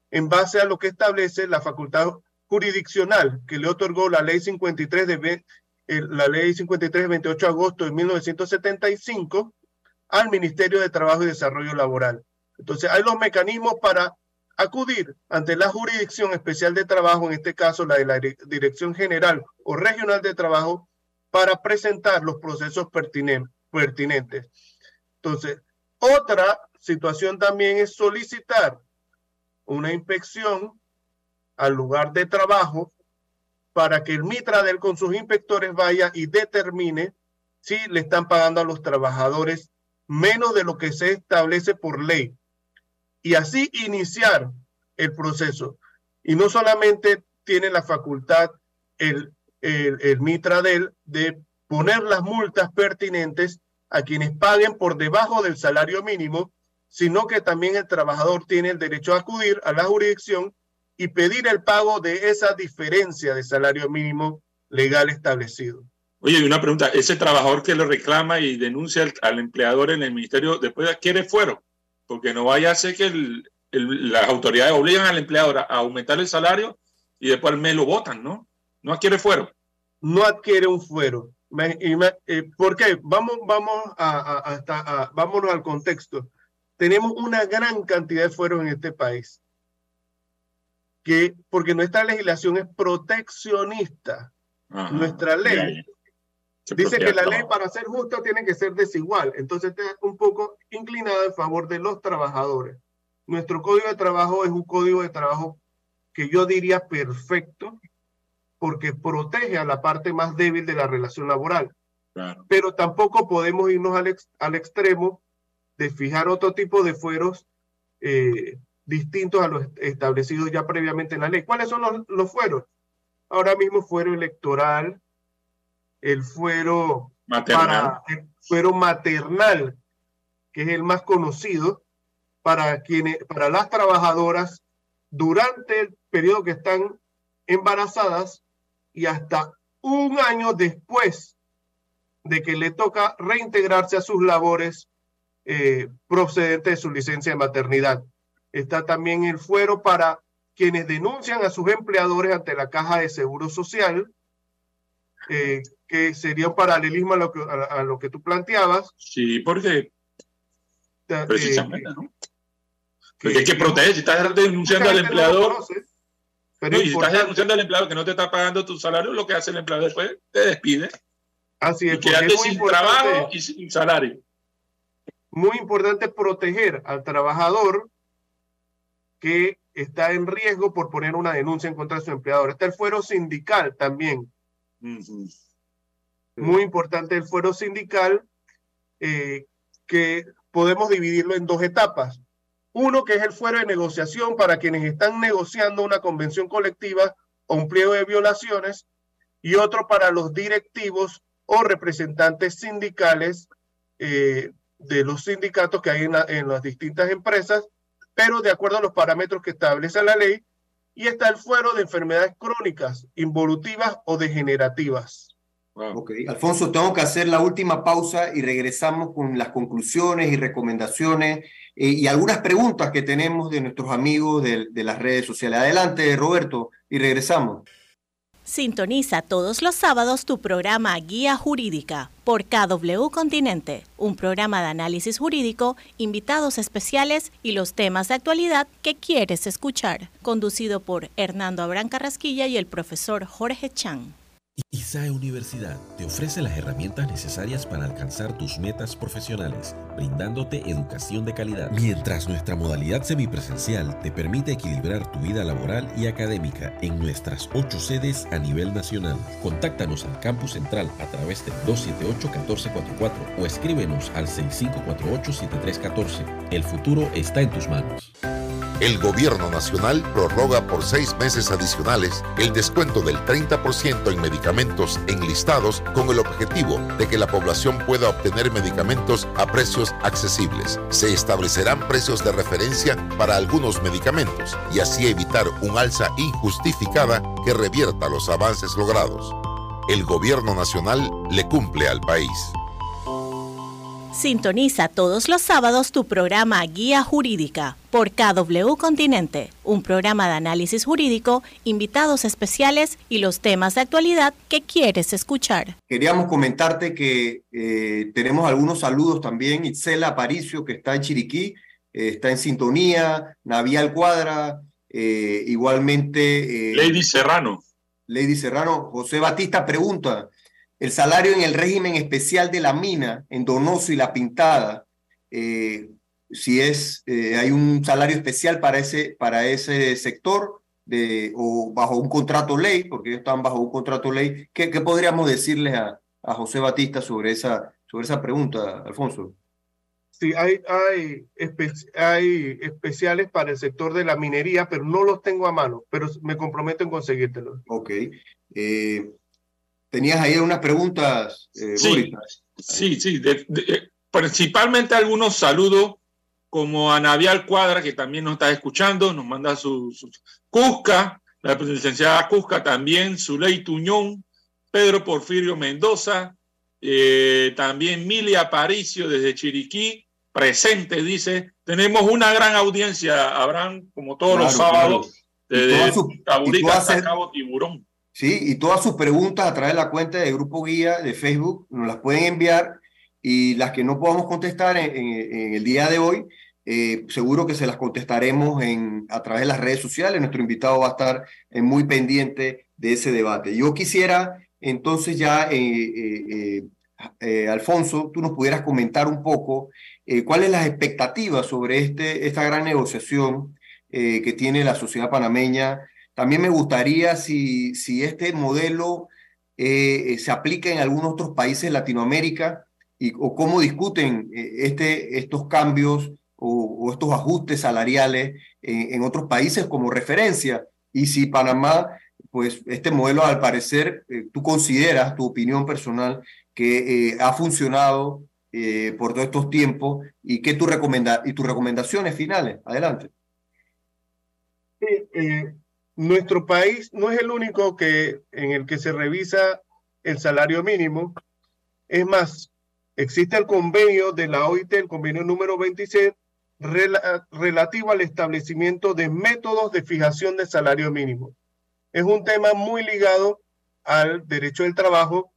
en base a lo que establece la facultad jurisdiccional que le otorgó la ley 53 de la ley 53 de 28 de agosto de 1975 al Ministerio de Trabajo y Desarrollo Laboral. Entonces, hay los mecanismos para acudir ante la Jurisdicción Especial de Trabajo, en este caso la de la Dirección General o Regional de Trabajo, para presentar los procesos pertinentes. Entonces, otra situación también es solicitar una inspección al lugar de trabajo para que el Mitradel con sus inspectores vaya y determine si le están pagando a los trabajadores menos de lo que se establece por ley. Y así iniciar el proceso. Y no solamente tiene la facultad el, el, el Mitradel de poner las multas pertinentes a quienes paguen por debajo del salario mínimo, sino que también el trabajador tiene el derecho a acudir a la jurisdicción y pedir el pago de esa diferencia de salario mínimo legal establecido. Oye, y una pregunta, ese trabajador que lo reclama y denuncia al, empleador en el ministerio, después quiere fuero, porque no vaya a ser que las autoridades obligan al empleador a aumentar el salario y después al mes lo votan, ¿no? No adquiere fuero. No adquiere un fuero. Eh, ¿Por qué? Vamos, vamos, a, a, vámonos al contexto. Tenemos una gran cantidad de fueros en este país que, porque nuestra legislación es proteccionista, nuestra ley dice que la ley para ser justa tiene que ser desigual, entonces está un poco inclinada en favor de los trabajadores. Nuestro código de trabajo es un código de trabajo que yo diría perfecto porque protege a la parte más débil de la relación laboral. Pero tampoco podemos irnos al, al extremo de fijar otro tipo de fueros eh, distintos a los establecidos ya previamente en la ley. ¿Cuáles son los, los fueros? Ahora mismo fuero electoral, el fuero maternal. Para, el fuero maternal, que es el más conocido para quienes, para las trabajadoras durante el periodo que están embarazadas y hasta un año después de que le toca reintegrarse a sus labores eh, procedente de su licencia de maternidad. Está también el fuero para quienes denuncian a sus empleadores ante la Caja de Seguro Social, eh, que sería un paralelismo a lo que, a, lo que tú planteabas. Sí, porque eh, precisamente, ¿no? Porque hay que proteger, si estás denunciando al empleador, pero si estás denunciando al empleador que no te está pagando tu salario, lo que hace el empleador después te despide. Así es. Y quedarte sin trabajo y sin salario. Muy importante proteger al trabajador que está en riesgo por poner una denuncia en contra de su empleador. Está el fuero sindical también. Muy importante el fuero sindical, eh, que podemos dividirlo en dos etapas. Uno que es el fuero de negociación para quienes están negociando una convención colectiva o un pliego de violaciones, y otro para los directivos o representantes sindicales eh, de los sindicatos que hay en, en las distintas empresas, pero de acuerdo a los parámetros que establece la ley, y está el fuero de enfermedades crónicas, involutivas o degenerativas. Ok, Alfonso, tengo que hacer la última pausa y regresamos con las conclusiones y recomendaciones eh, y algunas preguntas que tenemos de nuestros amigos de, de las redes sociales. Adelante, Roberto, y regresamos. Sintoniza todos los sábados tu programa Guía Jurídica por KW Continente, un programa de análisis jurídico, invitados especiales y los temas de actualidad que quieres escuchar, conducido por Hernando Abrán Carrasquilla y el profesor Jorge Chang. ISAE Universidad te ofrece las herramientas necesarias para alcanzar tus metas profesionales, brindándote educación de calidad. Mientras nuestra modalidad semipresencial te permite equilibrar tu vida laboral y académica en nuestras ocho sedes a nivel nacional. Contáctanos al campus central a través del 278-1444 o escríbenos al 6548-7314. El futuro está en tus manos el Gobierno Nacional prorroga por seis meses adicionales el descuento del 30% en medicamentos enlistados con el objetivo de que la población pueda obtener medicamentos a precios accesibles. Se establecerán precios de referencia para algunos medicamentos y así evitar un alza injustificada que revierta los avances logrados. El Gobierno Nacional le cumple al país. Sintoniza todos los sábados tu programa Guía Jurídica por KW Continente, un programa de análisis jurídico, invitados especiales y los temas de actualidad que quieres escuchar. Queríamos comentarte que eh, tenemos algunos saludos también. Itzela Aparicio, que está en Chiriquí, eh, está en sintonía. Navial Cuadra, eh, igualmente. Lady Serrano. Lady Serrano. José Batista pregunta el salario en el régimen especial de la mina en Donoso y La Pintada, eh, si es, eh, hay un salario especial para ese, para ese sector de, o bajo un contrato ley, porque ellos están bajo un contrato ley, ¿qué, qué podríamos decirles a, a, José Batista sobre esa, sobre esa pregunta, Alfonso? Sí, hay, hay, hay especiales para el sector de la minería, pero no los tengo a mano, pero me comprometo en conseguírtelos. Ok. Eh, Tenías ahí unas preguntas, eh, sí, sí, eh, principalmente algunos saludos como a Navial Cuadra, que también nos está escuchando, nos manda su, Cusca, la licenciada Cusca también, Zuley Tuñón, Pedro Porfirio Mendoza, eh, también Milia Aparicio desde Chiriquí, presente, dice, tenemos una gran audiencia, Abraham, como todos los sábados, desde Caburica hasta Cabo Tiburón. ¿Sí? Y todas sus preguntas a través de la cuenta de Grupo Guía de Facebook nos las pueden enviar y las que no podamos contestar en, el día de hoy, eh, seguro que se las contestaremos en, a través de las redes sociales. Nuestro invitado va a estar eh, muy pendiente de ese debate. Yo quisiera entonces ya, eh, Alfonso, tú nos pudieras comentar un poco cuáles las expectativas sobre este, esta gran negociación que tiene la sociedad panameña también me gustaría si, si este modelo eh, eh, se aplica en algunos otros países de Latinoamérica y, o cómo discuten eh, este, estos cambios o, estos ajustes salariales en, otros países como referencia. Y si Panamá, pues este modelo al parecer, tú consideras, tu opinión personal, que ha funcionado por todos estos tiempos y, qué tu recomenda y tus recomendaciones finales. Adelante. Sí, nuestro país no es el único que, en el que se revisa el salario mínimo. Es más, existe el convenio de la OIT, el convenio número 26, relativo al establecimiento de métodos de fijación de salario mínimo. Es un tema muy ligado al derecho del trabajo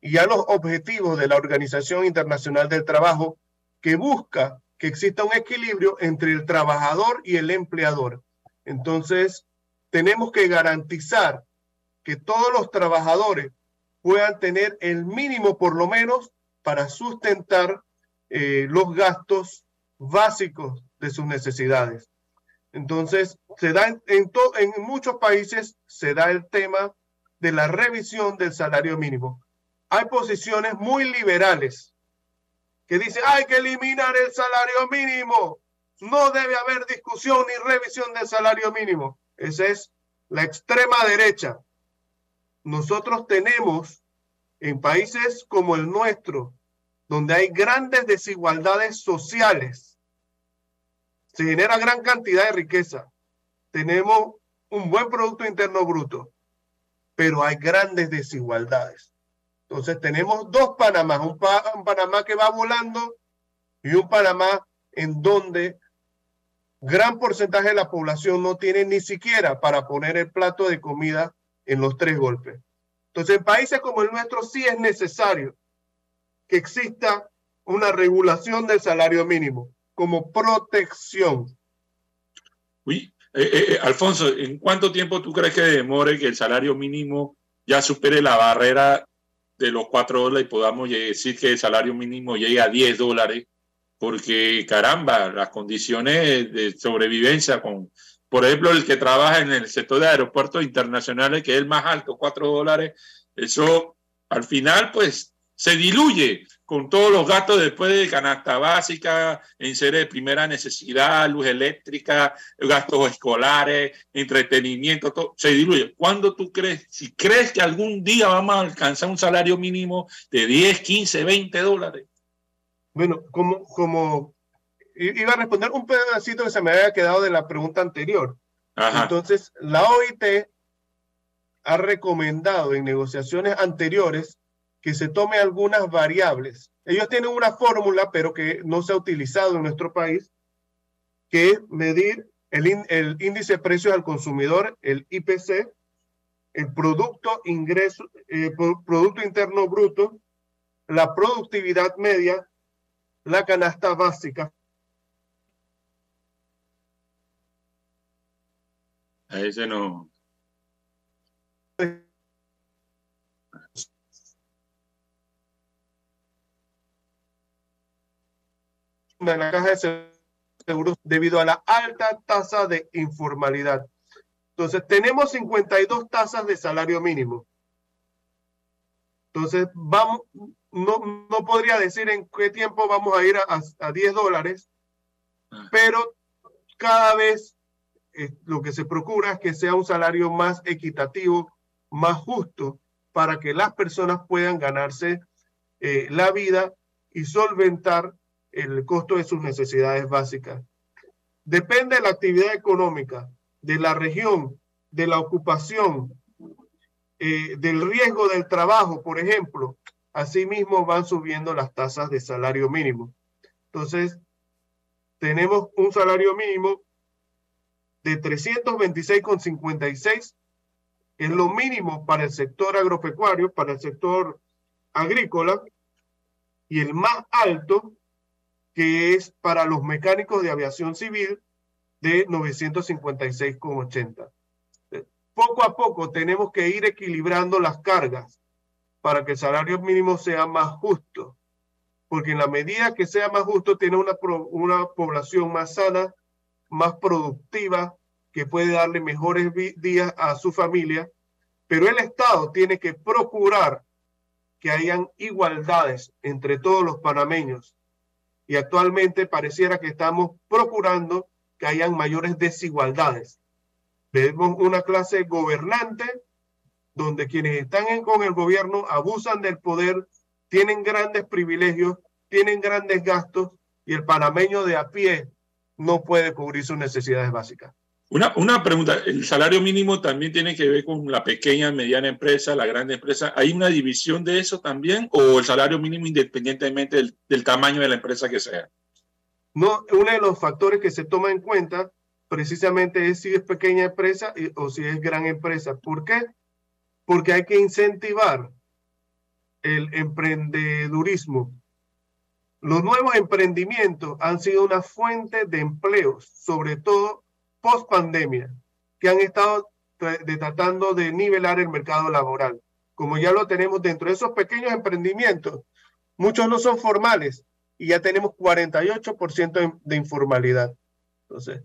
y a los objetivos de la Organización Internacional del Trabajo que busca que exista un equilibrio entre el trabajador y el empleador. Entonces, tenemos que garantizar que todos los trabajadores puedan tener el mínimo por lo menos para sustentar eh, los gastos básicos de sus necesidades. Entonces, se da en, en, muchos países se da el tema de la revisión del salario mínimo. Hay posiciones muy liberales que dicen hay que eliminar el salario mínimo. No debe haber discusión ni revisión del salario mínimo. Esa es la extrema derecha. Nosotros tenemos en países como el nuestro, donde hay grandes desigualdades sociales, se genera gran cantidad de riqueza. Tenemos un buen Producto Interno Bruto, pero hay grandes desigualdades. Entonces tenemos dos Panamá, un, un Panamá que va volando y un Panamá en donde gran porcentaje de la población no tiene ni siquiera para poner el plato de comida en los tres golpes. Entonces, en países como el nuestro sí es necesario que exista una regulación del salario mínimo como protección. Uy, eh, eh, eh, Alfonso, ¿en cuánto tiempo tú crees que demore que el salario mínimo ya supere la barrera de los cuatro dólares y podamos decir que el salario mínimo llegue a 10 dólares? Porque, caramba, las condiciones de sobrevivencia con, por ejemplo, el que trabaja en el sector de aeropuertos internacionales, que es el más alto, cuatro dólares, eso al final, pues, se diluye con todos los gastos después de canasta básica, en serie de primera necesidad, luz eléctrica, gastos escolares, entretenimiento, todo, se diluye. ¿Cuándo tú crees, si crees que algún día vamos a alcanzar un salario mínimo de 10, 15, 20 dólares? Bueno, como, como iba a responder un pedacito que se me había quedado de la pregunta anterior. Entonces, la OIT ha recomendado en negociaciones anteriores que se tome algunas variables. Ellos tienen una fórmula, pero que no se ha utilizado en nuestro país, que es medir el, el índice de precios al consumidor, el IPC, el producto ingreso, eh, producto interno bruto, la productividad media, la canasta básica. A ese no. de la caja de seguros debido a la alta tasa de informalidad. Entonces, tenemos 52 tasas de salario mínimo. Entonces, vamos, no, no podría decir en qué tiempo vamos a ir a, a 10 dólares, ah. pero cada vez eh, lo que se procura es que sea un salario más equitativo, más justo, para que las personas puedan ganarse eh, la vida y solventar el costo de sus necesidades básicas. Depende de la actividad económica, de la región, de la ocupación, eh, del riesgo del trabajo, por ejemplo. Asimismo van subiendo las tasas de salario mínimo. Entonces, tenemos un salario mínimo de 326,56, es lo mínimo para el sector agropecuario, para el sector agrícola, y el más alto que es para los mecánicos de aviación civil de 956,80. Poco a poco tenemos que ir equilibrando las cargas para que el salario mínimo sea más justo, porque en la medida que sea más justo, tiene una, una población más sana, más productiva, que puede darle mejores días a su familia, pero el Estado tiene que procurar que hayan igualdades entre todos los panameños. Y actualmente pareciera que estamos procurando que hayan mayores desigualdades. Vemos una clase gobernante donde quienes están con el gobierno abusan del poder, tienen grandes privilegios, tienen grandes gastos y el panameño de a pie no puede cubrir sus necesidades básicas. Una, una pregunta, ¿el salario mínimo también tiene que ver con la pequeña, mediana empresa, la grande empresa? ¿Hay una división de eso también o el salario mínimo independientemente del, del tamaño de la empresa que sea? No, uno de los factores que se toma en cuenta precisamente es si es pequeña empresa o si es gran empresa. ¿Por qué? Porque hay que incentivar el emprendedurismo. Los nuevos emprendimientos han sido una fuente de empleos, sobre todo post pandemia, que han estado tratando de nivelar el mercado laboral. Como ya lo tenemos dentro de esos pequeños emprendimientos, muchos no son formales y ya tenemos 48% de informalidad. Entonces,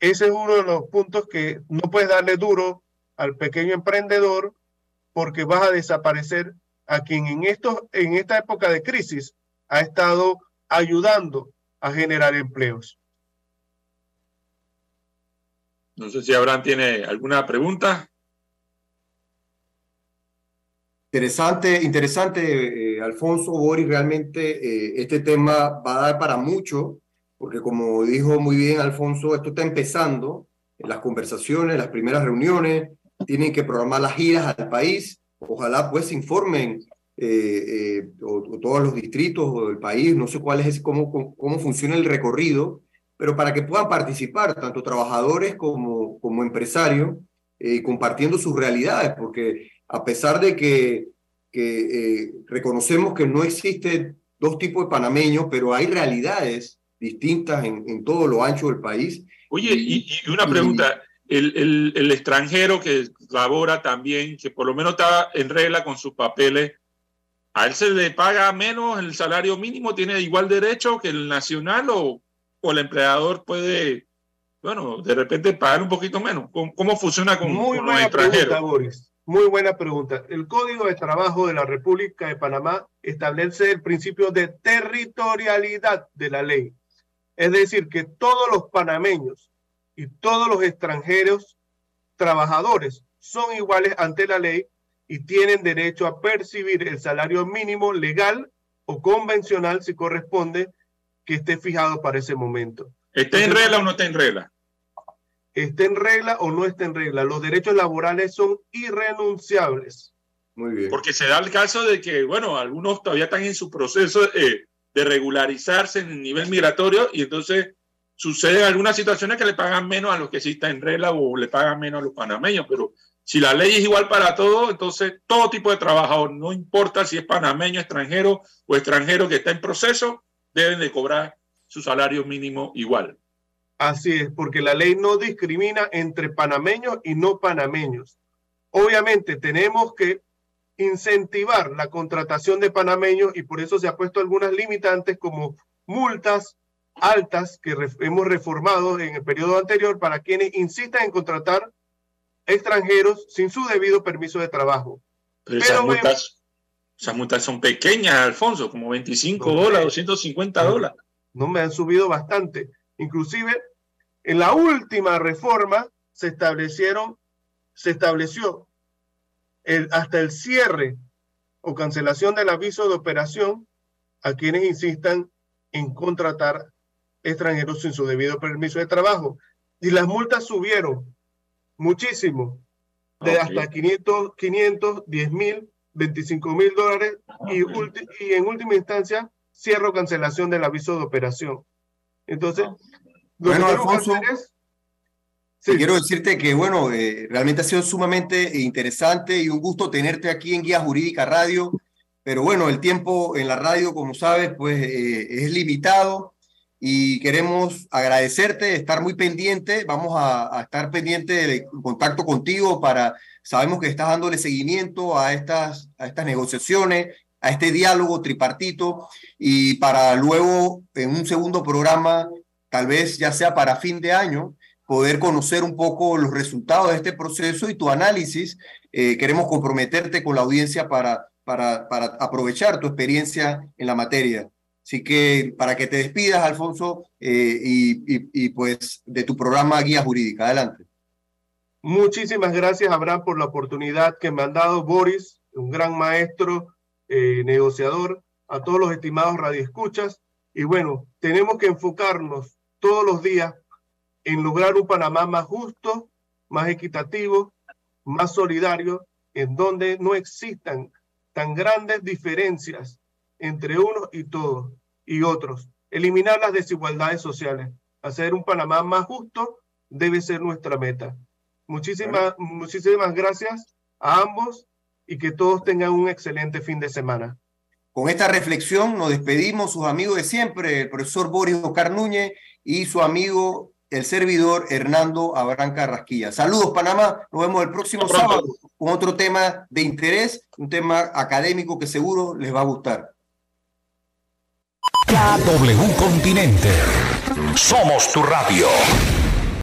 ese es uno de los puntos que no puedes darle duro al pequeño emprendedor porque vas a desaparecer a quien en, estos, en esta época de crisis ha estado ayudando a generar empleos. No sé si Abraham tiene alguna pregunta. Interesante, interesante, eh, Alfonso Boris, realmente eh, este tema va a dar para mucho porque como dijo muy bien Alfonso, esto está empezando, en las conversaciones, las primeras reuniones, tienen que programar las giras al país, ojalá pues se informen eh, eh, o, todos los distritos o el país, no sé cuál es, cómo, cómo, funciona el recorrido, pero para que puedan participar tanto trabajadores como, como empresarios, eh, compartiendo sus realidades, porque a pesar de que, que reconocemos que no existe dos tipos de panameños, pero hay realidades distintas en, en todo lo ancho del país. Oye, y, una pregunta, el, el, el, extranjero que labora también, que por lo menos está en regla con sus papeles, ¿a él se le paga menos el salario mínimo? ¿Tiene igual derecho que el nacional o, o el empleador puede, bueno, de repente pagar un poquito menos? ¿Cómo, cómo funciona con, Muy con los extranjeros? Boris. Muy buena pregunta. El Código de Trabajo de la República de Panamá establece el principio de territorialidad de la ley. Es decir, que todos los panameños y todos los extranjeros trabajadores son iguales ante la ley y tienen derecho a percibir el salario mínimo legal o convencional si corresponde que esté fijado para ese momento. ¿Está en regla o no está en regla? Esté en regla o no esté en regla. Los derechos laborales son irrenunciables. Muy bien. Porque se da el caso de que, bueno, algunos todavía están en su proceso eh, de regularizarse en el nivel migratorio y entonces suceden algunas situaciones que le pagan menos a los que sí en regla o le pagan menos a los panameños, pero si la ley es igual para todos, entonces todo tipo de trabajador, no importa si es panameño, extranjero o extranjero que está en proceso, deben de cobrar su salario mínimo igual. Así es, porque la ley no discrimina entre panameños y no panameños. Obviamente tenemos que incentivar la contratación de panameños y por eso se ha puesto algunas limitantes como multas altas que hemos reformado en el periodo anterior para quienes insistan en contratar extranjeros sin su debido permiso de trabajo. Pero, esas, multas, esas, multas, son pequeñas, Alfonso, como 25 dólares, 250 dólares. No me han subido bastante. Inclusive, en la última reforma se establecieron, se estableció hasta el cierre o cancelación del aviso de operación a quienes insistan en contratar extranjeros sin su debido permiso de trabajo. Y las multas subieron muchísimo, de hasta 500, 500, 10 mil, 25 mil dólares. Y, y, en última instancia cierre o cancelación del aviso de operación. Entonces, lo bueno, que Alfonso, es Quiero decirte que, bueno, eh, realmente ha sido sumamente interesante y un gusto tenerte aquí en Guía Jurídica Radio. Pero bueno, el tiempo en la radio, como sabes, pues eh, es limitado y queremos agradecerte, estar muy pendiente. Vamos a, estar pendiente de contacto contigo para, sabemos que estás dándole seguimiento a estas, a estas negociaciones, a este diálogo tripartito y para luego en un segundo programa, tal vez ya sea para fin de año, poder conocer un poco los resultados de este proceso y tu análisis. Eh, queremos comprometerte con la audiencia para, para, para aprovechar tu experiencia en la materia. Así que para que te despidas, Alfonso, eh, y, pues de tu programa Guía Jurídica. Adelante. Muchísimas gracias, Abraham, por la oportunidad que me han dado Boris, un gran maestro, eh, negociador, a todos los estimados radioescuchas. Y bueno, tenemos que enfocarnos todos los días en lograr un Panamá más justo, más equitativo, más solidario, en donde no existan tan grandes diferencias entre unos y todos y otros. Eliminar las desigualdades sociales. Hacer un Panamá más justo debe ser nuestra meta. Muchísimas, muchísimas gracias a ambos y que todos tengan un excelente fin de semana. Con esta reflexión nos despedimos sus amigos de siempre, el profesor Boris Ocar Núñez y su amigo, el servidor Hernando Abraham Carrasquilla. Saludos Panamá, nos vemos el próximo sábado con otro tema de interés, un tema académico que seguro les va a gustar. KW Continente. Somos tu radio.